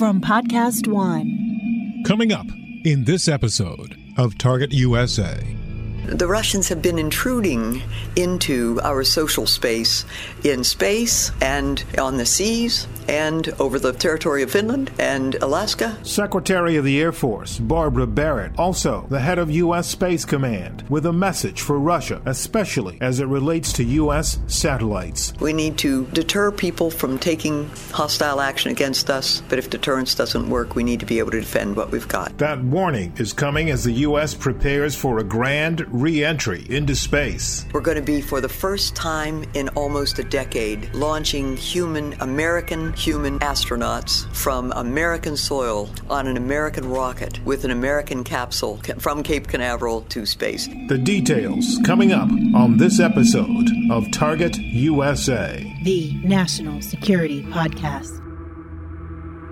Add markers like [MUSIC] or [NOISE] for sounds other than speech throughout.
from Podcast One. Coming up in this episode of Target USA. The Russians have been intruding into our social space in space and on the seas and over the territory of Finland and Alaska. Secretary of the Air Force Barbara Barrett, also the head of U.S. Space Command, with a message for Russia, especially as it relates to U.S. satellites. We need to deter people from taking hostile action against us, but if deterrence doesn't work, we need to be able to defend what we've got. That warning is coming as the U.S. prepares for a grand re entry into space. We're going to be, for the first time in almost a decade, launching human, American human astronauts from American soil on an American rocket with an American capsule from Cape Canaveral to space. The details coming up on this episode of Target USA, the National Security Podcast.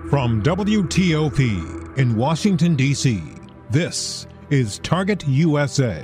From WTOP in Washington, D.C., this is Target USA.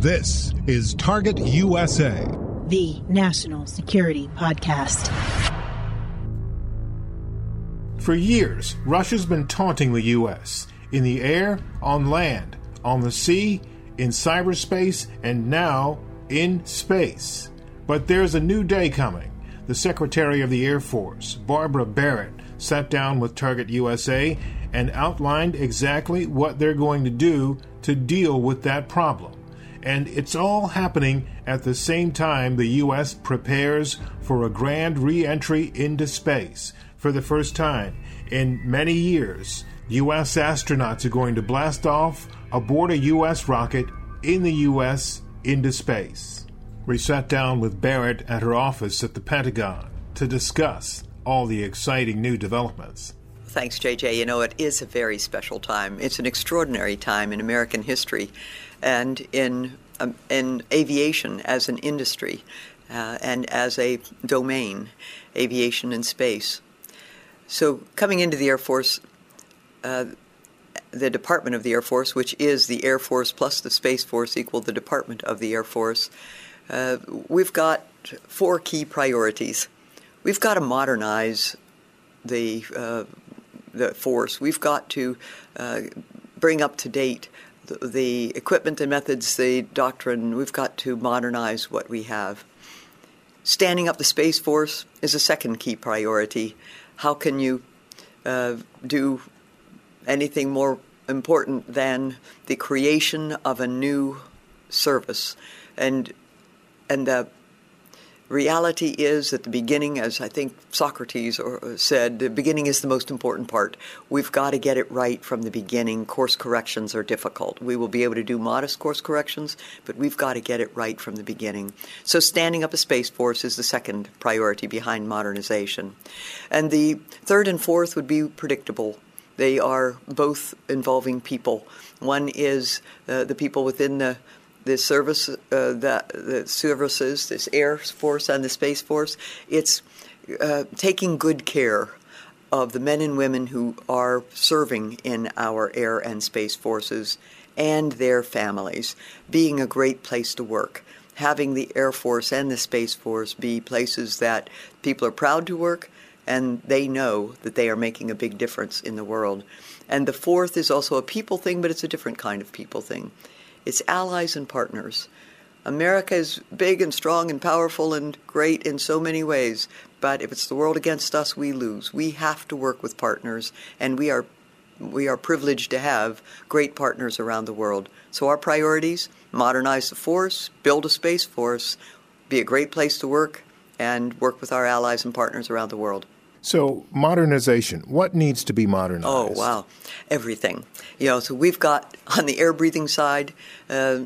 This is Target USA, the National Security Podcast. For years, Russia's been taunting the U.S. in the air, on land, on the sea, in cyberspace, and now in space. But there's a new day coming. The Secretary of the Air Force, Barbara Barrett, sat down with Target USA and outlined exactly what they're going to do to deal with that problem and it's all happening at the same time the U.S. prepares for a grand re entry into space. For the first time in many years, U.S. astronauts are going to blast off aboard a U.S. rocket in the U.S. into space. We sat down with Barrett at her office at the Pentagon to discuss all the exciting new developments. Thanks, JJ. You know, it is a very special time. It's an extraordinary time in American history and in, um, in aviation as an industry uh, and as a domain, aviation and space. So, coming into the Air Force, uh, the Department of the Air Force, which is the Air Force plus the Space Force equal the Department of the Air Force, uh, we've got four key priorities. We've got to modernize the uh, the force. We've got to uh, bring up to date the, equipment and methods, the doctrine, we've got to modernize what we have. Standing up the Space Force is a second key priority. How can you uh, do anything more important than the creation of a new service? And, and the reality is at the beginning, as I think Socrates uh, said, the beginning is the most important part. We've got to get it right from the beginning. Course corrections are difficult. We will be able to do modest course corrections, but we've got to get it right from the beginning. So, standing up a Space Force is the second priority behind modernization. And the third and fourth would be predictable. They are both involving people. One is uh, the people within the the service, uh, the, the services, this Air Force and the Space Force, it's uh, taking good care of the men and women who are serving in our air and space forces and their families, being a great place to work. Having the Air Force and the Space Force be places that people are proud to work and they know that they are making a big difference in the world. And the fourth is also a people thing, but it's a different kind of people thing it's allies and partners. America is big and strong and powerful and great in so many ways, but if it's the world against us, we lose. We have to work with partners, and we are we are privileged to have great partners around the world. So our priorities: modernize the force, build a space force, be a great place to work, and work with our allies and partners around the world. So, modernization, what needs to be modernized? Oh, wow. Everything. You know, so we've got [LAUGHS] on the air breathing side, uh,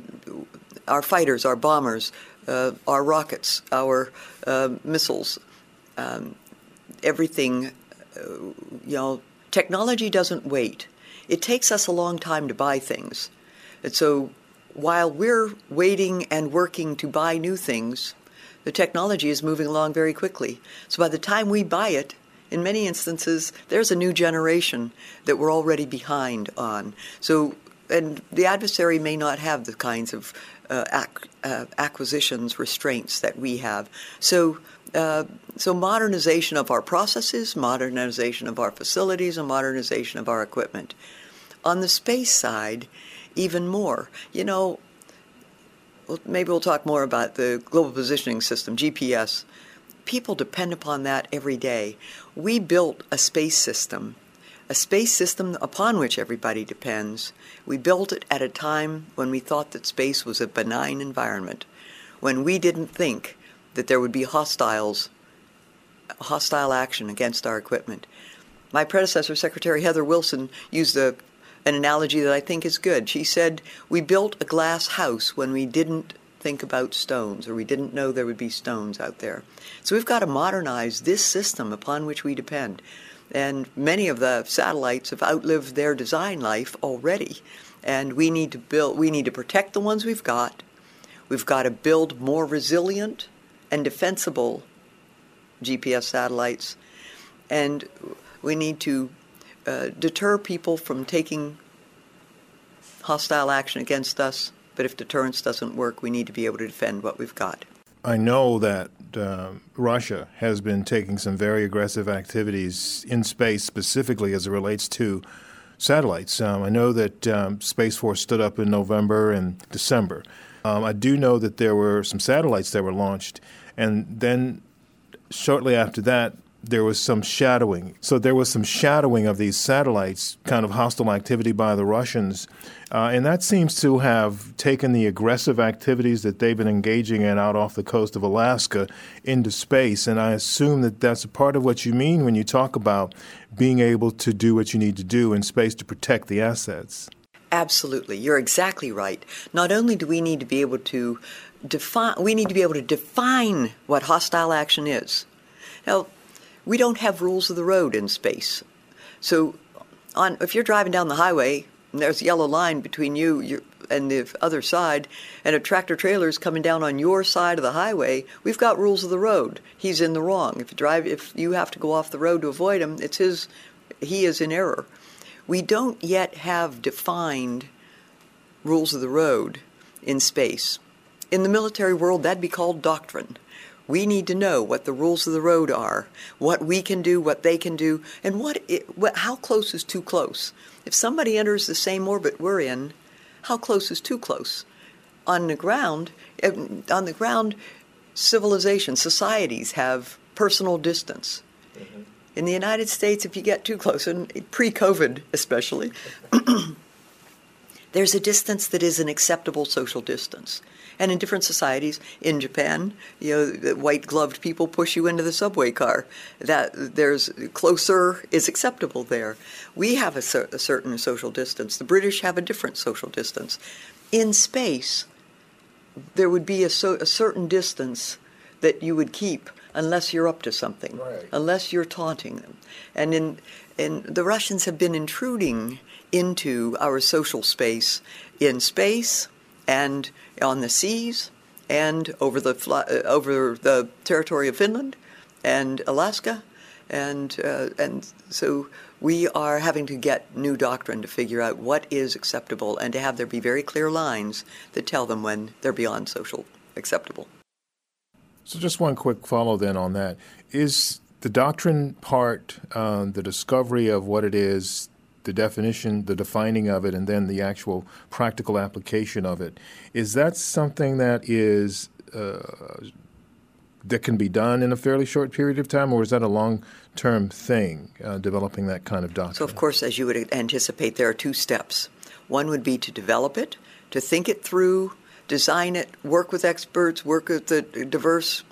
our fighters, our bombers, uh, our rockets, our uh, missiles, um, everything. Uh, you know, technology doesn't wait. it takes us a long time to buy things. And so while we're waiting and working to buy new things, the technology is moving along very quickly. So by the time we buy it, in many instances, there's a new generation that we're already behind on. So, and the adversary may not have the kinds of uh, ac- uh, acquisitions restraints that we have. So, uh, so modernization of our processes, modernization of our facilities, and modernization of our equipment. On the space side, even more. You know, maybe we'll talk more about the global positioning system, GPS. People depend upon that every day. We built a space system, a space system upon which everybody depends. We built it at a time when we thought that space was a benign environment, when we didn't think that there would be hostiles, hostile action against our equipment. My predecessor, Secretary Heather Wilson, used a an analogy that I think is good. She said, We built a glass house when we didn't think about stones or we didn't know there would be stones out there. So we've got to modernize this system upon which we depend. And many of the satellites have outlived their design life already. And we need to build we need to protect the ones we've got. We've got to build more resilient and defensible GPS satellites. And we need to uh, deter people from taking hostile action against us. But if deterrence doesn't work, we need to be able to defend what we've got. I know that uh, Russia has been taking some very aggressive activities in space, specifically as it relates to satellites. Um, I know that um, Space Force stood up in November and December. Um, I do know that there were some satellites that were launched, and then shortly after that, there was some shadowing. So there was some shadowing of these satellites, kind of hostile activity by the Russians. Uh, and that seems to have taken the aggressive activities that they've been engaging in out off the coast of Alaska into space. And I assume that that's a part of what you mean when you talk about being able to do what you need to do in space to protect the assets. Absolutely. You're exactly right. Not only do we need to be able to define, we need to be able to define what hostile action is. Now, we don't have rules of the road in space. So, on, if you're driving down the highway there's a yellow line between you and the other side, and a tractor trailer is coming down on your side of the highway, we've got rules of the road. He's in the wrong. If you drive, if you have to go off the road to avoid him, it's his. He is in error. We don't yet have defined rules of the road in space. In the military world, that'd be called doctrine. We need to know what the rules of the road are, what we can do, what they can do, and what, it, what how close is too close. If somebody enters the same orbit we're in, how close is too close? On the ground, on the ground, civilizations, societies have personal distance. Mm-hmm. In the United States, if you get too close, and pre-COVID especially, [CLEARS THROAT] there's a distance that is an acceptable social distance. And in different societies, in Japan, you know, white gloved people push you into the subway car. That there's closer is acceptable there. We have a, cer- a certain social distance. The British have a different social distance. In space, there would be a, so, a certain distance that you would keep unless you're up to something, right. unless you're taunting them. And in, in the Russians have been intruding into our social space in space and on the seas and over the uh, over the territory of Finland and Alaska, and uh, and so we are having to get new doctrine to figure out what is acceptable and to have there be very clear lines that tell them when they're beyond social acceptable. So, just one quick follow then on that is the doctrine part, uh, the discovery of what it is the definition, the defining of it, and then the actual practical application of it. Is that something that is uh, that can be done in a fairly short period of time, or is that a long-term thing, uh, developing that kind of doctrine? So, of course, as you would anticipate, there are two steps. One would be to develop it, to think it through, design it, work with experts, work with the diverse.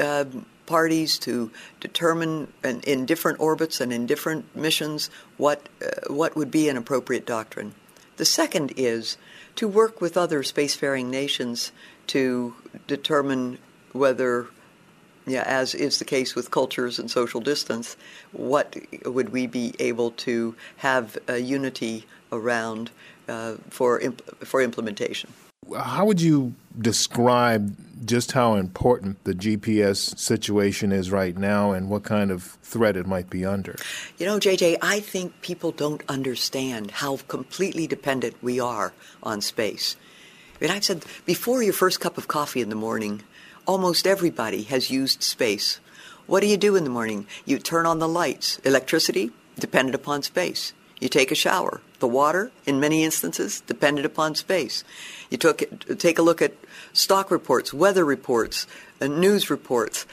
Uh, parties to determine in, in different orbits and in different missions what, uh, what would be an appropriate doctrine. The second is to work with other spacefaring nations to determine whether yeah, as is the case with cultures and social distance, what would we be able to have unity around uh, for imp- for implementation? How would you describe just how important the GPS situation is right now and what kind of threat it might be under? You know, JJ, I think people don't understand how completely dependent we are on space. I mean, I've said before your first cup of coffee in the morning, almost everybody has used space. What do you do in the morning? You turn on the lights. Electricity, dependent upon space. You take a shower. The water, in many instances, dependent upon space. You took, take a look at stock reports, weather reports, and news reports.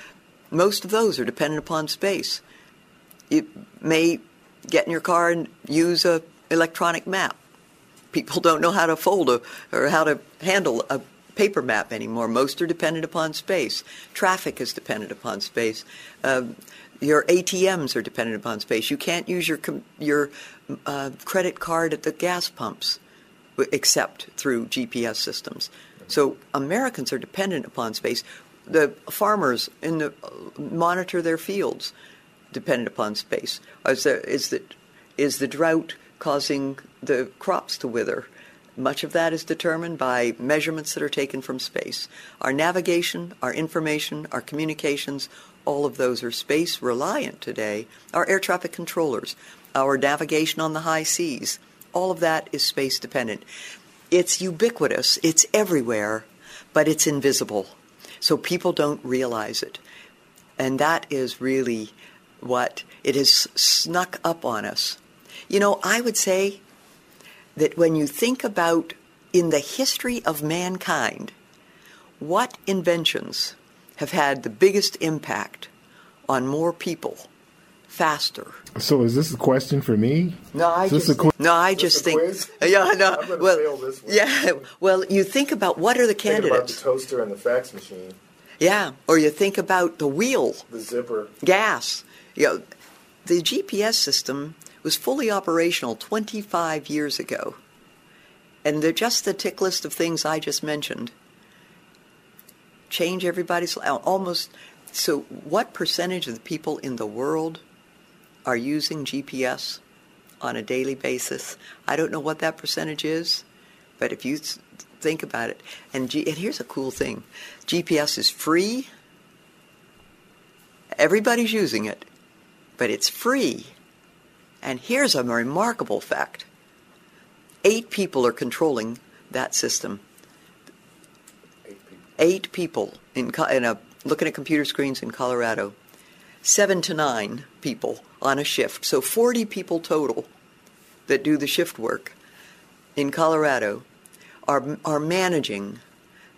Most of those are dependent upon space. You may get in your car and use a electronic map. People don't know how to fold a, or how to handle a paper map anymore. Most are dependent upon space. Traffic is dependent upon space. Um, your ATMs are dependent upon space. You can't use your your uh, credit card at the gas pumps except through GPS systems. So Americans are dependent upon space. The farmers in the monitor their fields dependent upon space. Is, there, is, the, is the drought causing the crops to wither? Much of that is determined by measurements that are taken from space. Our navigation, our information, our communications, all of those are space reliant today. Our air traffic controllers, our navigation on the high seas, all of that is space dependent. It's ubiquitous, it's everywhere, but it's invisible. So people don't realize it. And that is really what it has snuck up on us. You know, I would say that when you think about in the history of mankind, what inventions have had the biggest impact on more people faster? So is this a question for me? No, I is just qu- no, I just think quiz? [LAUGHS] yeah, no. Well, fail this one. yeah. Well, you think about what are the Think about the toaster and the fax machine, Yeah, or you think about the wheel, the zipper. gas. You know, the GPS system was fully operational 25 years ago, and they're just the tick list of things I just mentioned. Change everybody's almost. So, what percentage of the people in the world are using GPS on a daily basis? I don't know what that percentage is, but if you think about it, and, G, and here's a cool thing GPS is free, everybody's using it, but it's free. And here's a remarkable fact eight people are controlling that system. Eight people in, in a, looking at computer screens in Colorado. Seven to nine people on a shift. So 40 people total that do the shift work in Colorado are, are managing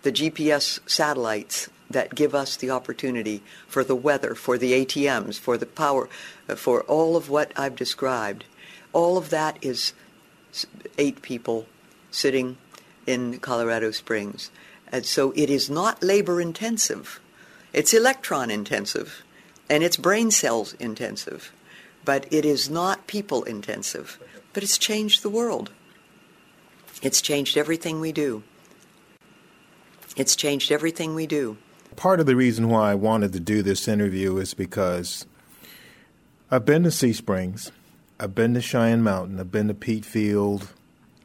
the GPS satellites that give us the opportunity for the weather, for the ATMs, for the power, for all of what I've described. All of that is eight people sitting in Colorado Springs. And so it is not labor intensive. It's electron intensive and it's brain cells intensive, but it is not people intensive. But it's changed the world. It's changed everything we do. It's changed everything we do. Part of the reason why I wanted to do this interview is because I've been to Sea Springs, I've been to Cheyenne Mountain, I've been to Pete Field,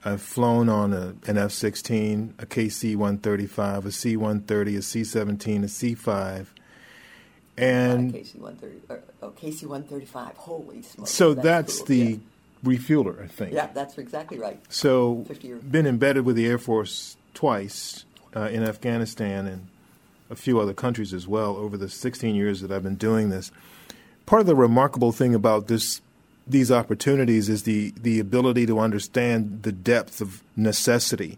I've flown on a, an F 16, a KC 135, a C 130, a C 17, a C 5. And KC 130, oh, KC 135. Holy smokes. so that's, the refueler, I think. Yeah. yeah, that's exactly right. So, 50 year- been embedded with the Air Force twice uh, in Afghanistan and a few other countries as well over the 16 years that I've been doing this. Part of the remarkable thing about this these opportunities is the the ability to understand the depth of necessity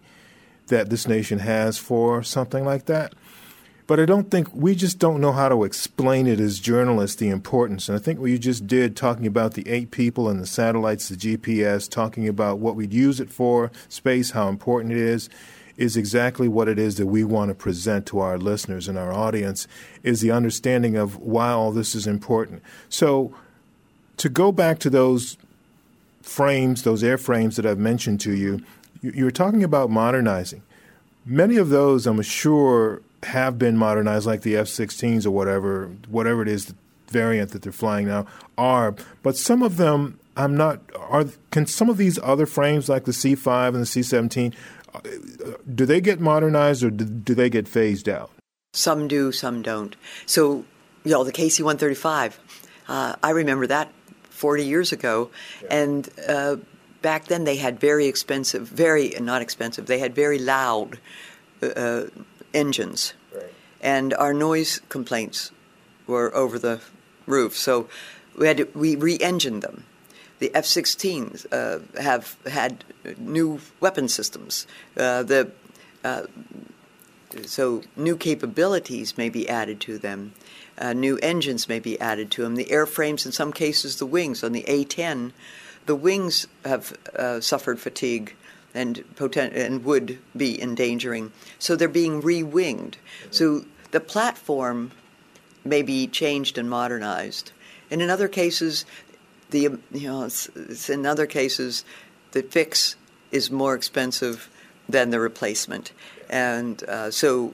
that this nation has for something like that. But I don't think we just don't know how to explain it as journalists the importance. And I think what you just did, talking about the eight people and the satellites, the GPS, talking about what we'd use it for, space, how important it is, is exactly what it is that we want to present to our listeners and our audience is the understanding of why all this is important. So to go back to those frames, those airframes that I've mentioned to you, you, you were talking about modernizing. Many of those, I'm sure, have been modernized, like the F-16s or whatever, whatever it is, the variant that they're flying now, are. But some of them, I'm not. Are can some of these other frames, like the C-5 and the C-17, uh, do they get modernized or do, do they get phased out? Some do, some don't. So, you know, the KC-135. Uh, I remember that 40 years ago, yeah. and uh, back then they had very expensive, very not expensive. They had very loud uh, engines, right. and our noise complaints were over the roof. So we had to, we re-engined them. The F-16s uh, have had new weapon systems. Uh, the uh, so new capabilities may be added to them. Uh, new engines may be added to them. The airframes, in some cases, the wings on the A-10, the wings have uh, suffered fatigue and potent- and would be endangering. So they're being re-winged. So the platform may be changed and modernized. And in other cases, the you know, it's, it's in other cases, the fix is more expensive than the replacement, and uh, so.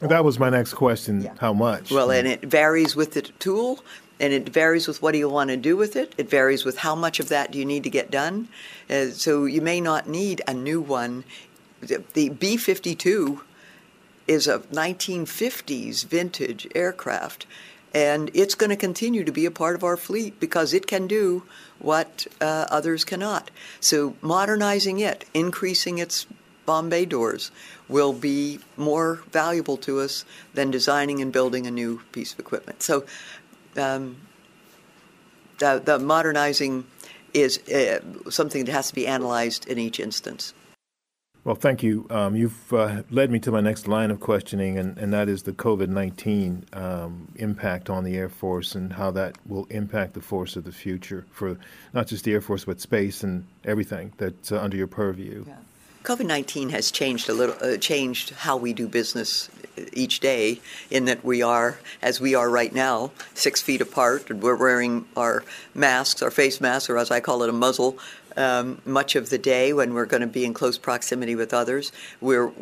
That was my next question. Yeah. How much? Well, and it varies with the tool, and it varies with what do you want to do with it. It varies with how much of that do you need to get done. Uh, so you may not need a new one. The, the B 52 is a 1950s vintage aircraft, and it's going to continue to be a part of our fleet because it can do what uh, others cannot. So modernizing it, increasing its bomb bay doors, will be more valuable to us than designing and building a new piece of equipment. So um, the, the modernizing is uh, something that has to be analyzed in each instance. Well, thank you. Um, you've uh, led me to my next line of questioning, and, and that is the COVID 19 um, impact on the Air Force and how that will impact the force of the future for not just the Air Force, but space and everything that's uh, under your purview. Yeah. COVID 19 has changed a little, uh, changed how we do business each day, in that we are, as we are right now, six feet apart, and we're wearing our masks, our face masks, or as I call it, a muzzle, um, much of the day when we're going to be in close proximity with others. We're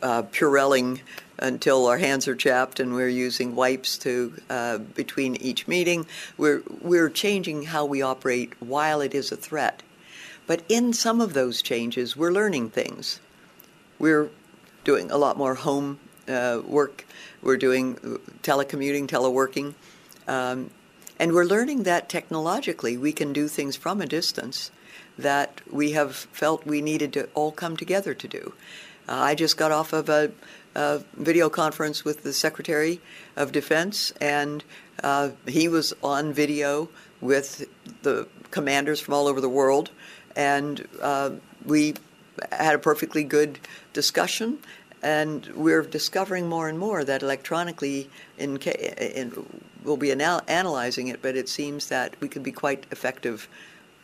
uh, purelling until our hands are chapped, and we're using wipes to uh, between each meeting. We're we're changing how we operate while it is a threat, but in some of those changes, we're learning things. We're doing a lot more home uh, work. We're doing telecommuting, teleworking. Um, and we're learning that technologically we can do things from a distance that we have felt we needed to all come together to do. Uh, I just got off of a, a, video conference with the Secretary of Defense, and uh, he was on video with the commanders from all over the world, and uh, we had a perfectly good discussion. And we're discovering more and more that electronically, in, in we'll be anal- analyzing it, but it seems that we can be quite effective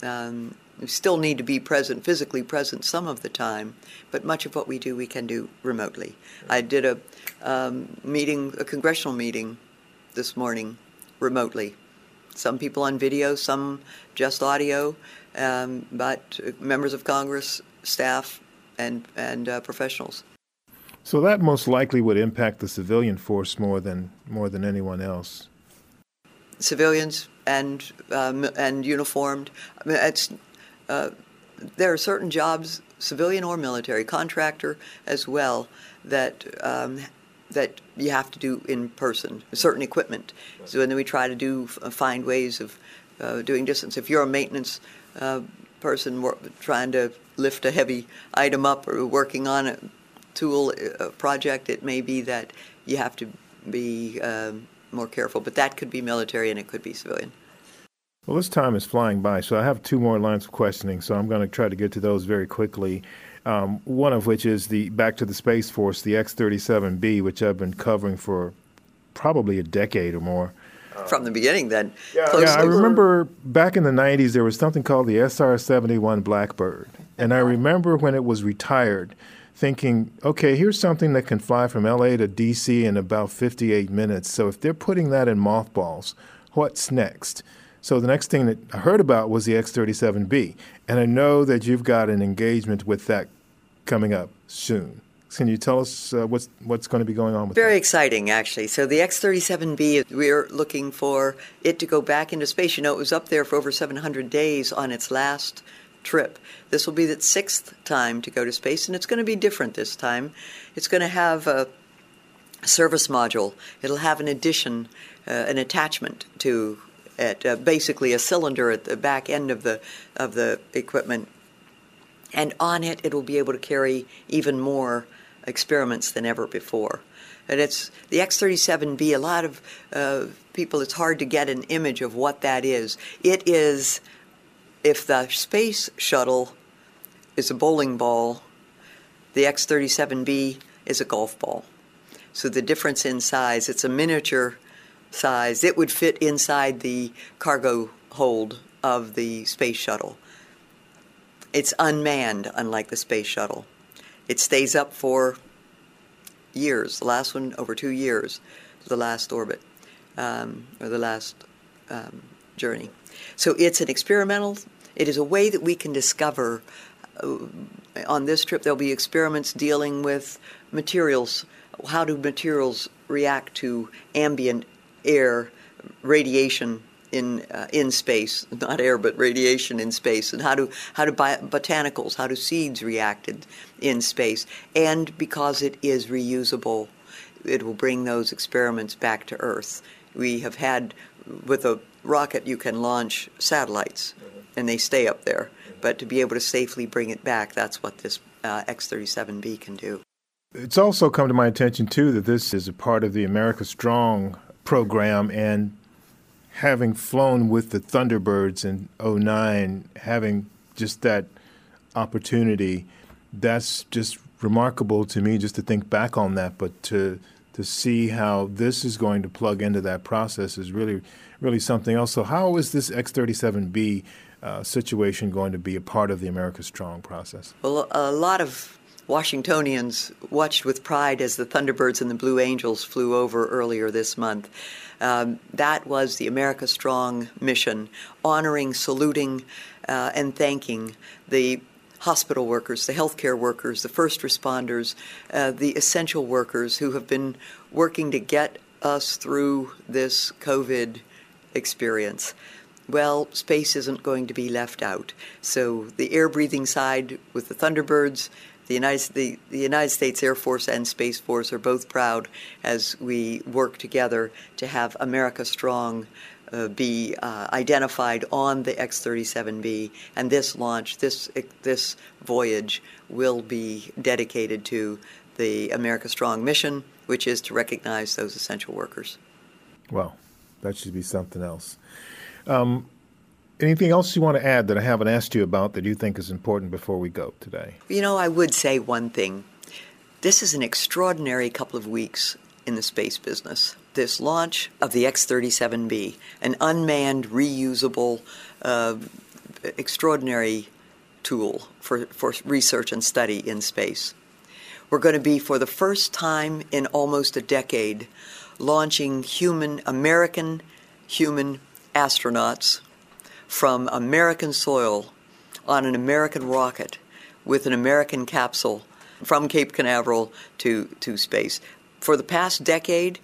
um, we still need to be present, physically present some of the time, but much of what we do we can do remotely. I did a um, meeting, a congressional meeting this morning remotely. Some people on video, some just audio, um, but members of Congress, staff, and, and uh, professionals. So that most likely would impact the civilian force more than more than anyone else. Civilians and um, and uniformed. I mean, it's uh, there are certain jobs, civilian or military, contractor as well, that um, that you have to do in person, certain equipment. So and then we try to do uh, find ways of uh, doing distance. If you're a maintenance person trying to lift a heavy item up or working on a tool project, it may be that you have to be um, more careful. But that could be military and it could be civilian. Well, this time is flying by, so I have two more lines of questioning, so I'm going to try to get to those very quickly. Um, one of which is the back to the Space Force, the X 37B, which I've been covering for probably a decade or more. Uh-huh. From the beginning, then. Yeah, yeah I remember back in the 90s, there was something called the SR 71 Blackbird. And I remember when it was retired, thinking, okay, here's something that can fly from LA to DC in about 58 minutes. So if they're putting that in mothballs, what's next? So the next thing that I heard about was the X37B, and I know that you've got an engagement with that coming up soon. Can you tell us uh, what's what's going to be going on with it? Very that? exciting, actually. So the X-37B, we're looking for it to go back into space. You know, it was up there for over 700 days on its last trip. This will be its sixth time to go to space, and it's going to be different this time. It's going to have a service module. It'll have an addition, uh, an attachment to it, uh, basically a cylinder at the back end of the of the equipment, and on it it will be able to carry even more experiments than ever before. And it's the X-37B. A lot of uh, people, it's hard to get an image of what that is. It is if the space shuttle is a bowling ball, the X 37B is a golf ball. So the difference in size, it's a miniature size. It would fit inside the cargo hold of the space shuttle. It's unmanned, unlike the space shuttle. It stays up for years. The last one, over two years, the last orbit, um, or the last um, journey. So it's an experimental it is a way that we can discover. Uh, on this trip, there'll be experiments dealing with materials. How do materials react to ambient air, radiation in uh, in space, not air but radiation in space, and how do how do bi- botanicals, how do seeds reacted in space, and because it is reusable, it will bring those experiments back to Earth. We have had with a rocket you can launch satellites and they stay up there. But to be able to safely bring it back, that's what this uh, X-37B can do. It's also come to my attention too that this is a part of the America Strong program, and having flown with the Thunderbirds in 09, having just that opportunity, that's just remarkable to me just to think back on that, but to to see how this is going to plug into that process is really really something else. So how is this X37B uh, situation going to be a part of the America Strong process? Well, a lot of Washingtonians watched with pride as the Thunderbirds and the Blue Angels flew over earlier this month. Um, that was the America Strong mission, honoring, saluting, uh, and thanking the hospital workers, the healthcare workers, the first responders, uh, the essential workers who have been working to get us through this COVID experience well, space isn't going to be left out. So the air breathing side with the Thunderbirds, the United, the, the United States Air Force and Space Force are both proud as we work together to have America Strong uh, be uh, identified on the X-37B, and this launch, this this voyage, will be dedicated to the America Strong mission, which is to recognize those essential workers. Well, that should be something else. Um, anything else you want to add that I haven't asked you about that you think is important before we go today? You know, I would say one thing. This is an extraordinary couple of weeks in the space business. This launch of the X 37B, an unmanned, reusable, uh, extraordinary tool for, for research and study in space. We're going to be, for the first time in almost a decade, launching human, American human astronauts from American soil on an American rocket with an American capsule from Cape Canaveral to, to space. For the past decade,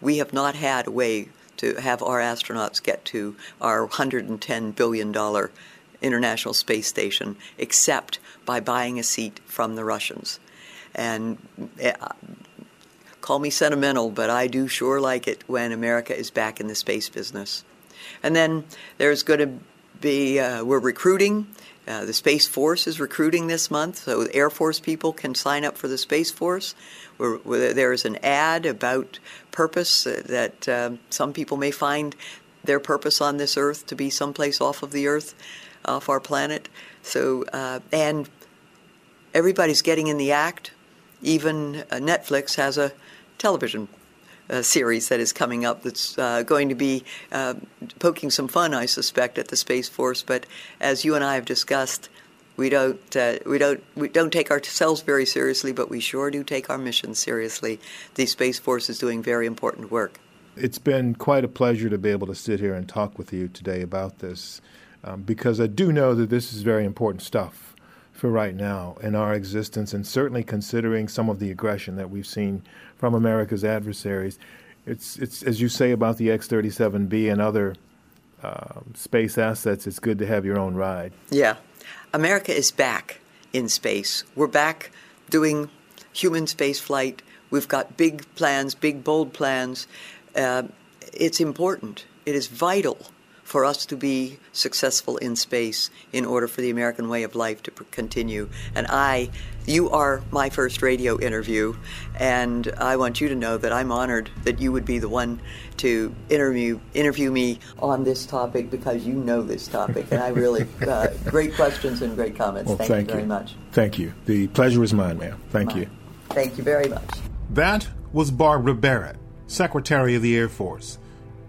we have not had a way to have our astronauts get to our $110 billion International Space Station except by buying a seat from the Russians. And uh, call me sentimental, but I do sure like it when America is back in the space business. And then there's going to be, uh, we're recruiting. Uh, the Space Force is recruiting this month, so Air Force people can sign up for the Space Force. We're, we're, there's an ad about purpose that uh, some people may find their purpose on this Earth to be someplace off of the Earth, off our planet. So, uh, and everybody's getting in the act. Even uh, Netflix has a television uh, series that is coming up that's uh, going to be uh, poking some fun, I suspect, at the Space Force. But as you and I have discussed, we don't uh, we don't we don't take ourselves very seriously, but we sure do take our mission seriously. The Space Force is doing very important work. It's been quite a pleasure to be able to sit here and talk with you today about this, um, because I do know that this is very important stuff for right now in our existence, and certainly considering some of the aggression that we've seen from America's adversaries. It's, it's as you say about the X 37B and other uh, space assets, it's good to have your own ride. Yeah. America is back in space. We're back doing human space flight. We've got big plans, big, bold plans. Uh, it's important. It is vital for us to be successful in space in order for the American way of life to continue. And I, you are my first radio interview, and I want you to know that I'm honored that you would be the one to interview interview me on this topic because you know this topic, and I really [LAUGHS] uh, great questions and great comments. Well, thank, thank you very you. much. Thank you. The pleasure is mine, ma'am. Thank Mine. you. Thank you very much. That was Barbara Barrett, Secretary of the Air Force.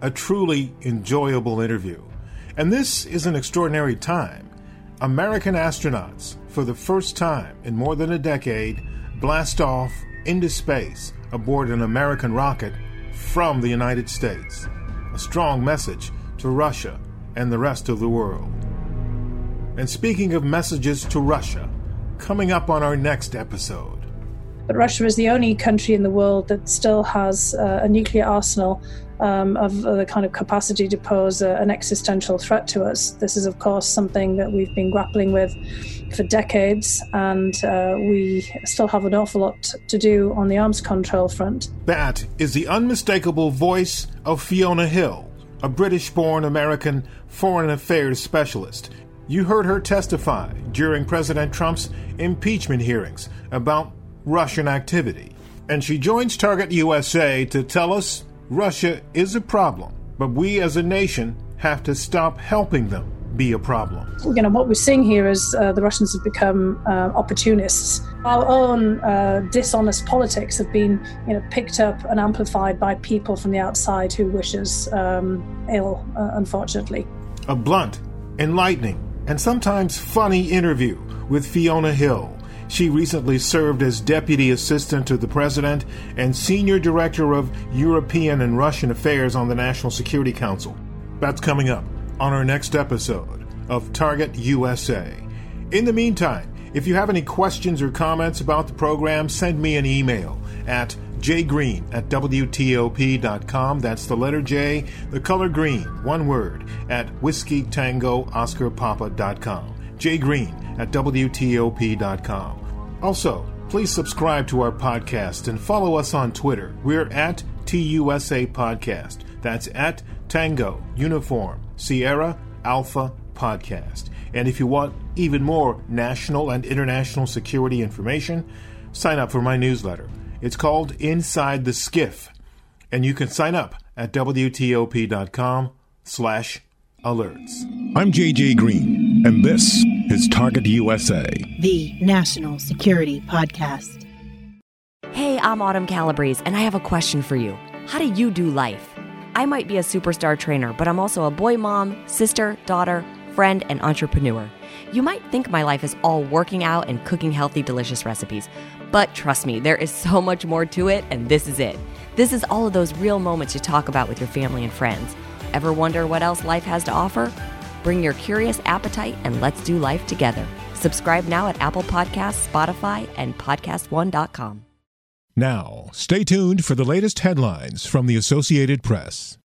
A truly enjoyable interview. And this is an extraordinary time. American astronauts, for the first time in more than a decade, blast off into space aboard an American rocket from the United States. A strong message to Russia and the rest of the world. And speaking of messages to Russia, coming up on our next episode. But Russia is the only country in the world that still has uh, a nuclear arsenal um, of the kind of capacity to pose a, an existential threat to us. This is, of course, something that we've been grappling with for decades, and uh, we still have an awful lot to do on the arms control front. That is the unmistakable voice of Fiona Hill, a British born American foreign affairs specialist. You heard her testify during President Trump's impeachment hearings about Russian activity. And she joins Target USA to tell us Russia is a problem, but we as a nation have to stop helping them be a problem. You know, what we're seeing here is uh, the Russians have become uh, opportunists. Our own uh, dishonest politics have been, you know, picked up and amplified by people from the outside who wish us um, ill, uh, unfortunately. A blunt, enlightening, and sometimes funny interview with Fiona Hill. She recently served as Deputy Assistant to the President and Senior Director of European and Russian Affairs on the National Security Council. That's coming up on our next episode of Target USA. In the meantime, if you have any questions or comments about the program, send me an email at jgreen at WTOP.com. That's the letter J, the color green, one word, at Whiskey Tango Oscar jgreen at WTOP.com. Also, please subscribe to our podcast and follow us on Twitter. We're at TUSA Podcast. That's at Tango Uniform Sierra Alpha Podcast. And if you want even more national and international security information, sign up for my newsletter. It's called Inside the SCIF, and you can sign up at WTOP.com slash alerts. I'm JJ Green, and this is Target USA. The National Security Podcast. Hey, I'm Autumn Calabrese, and I have a question for you. How do you do life? I might be a superstar trainer, but I'm also a boy mom, sister, daughter, friend, and entrepreneur. You might think my life is all working out and cooking healthy, delicious recipes, but trust me, there is [LAUGHS] so much more to it, and this is it. This is all of those real moments you talk about with your family and friends. Ever wonder what else life has to offer? Bring your curious appetite and let's do life together. Subscribe now at Apple Podcasts, Spotify, and PodcastOne.com. Now, stay tuned for the latest headlines from the Associated Press.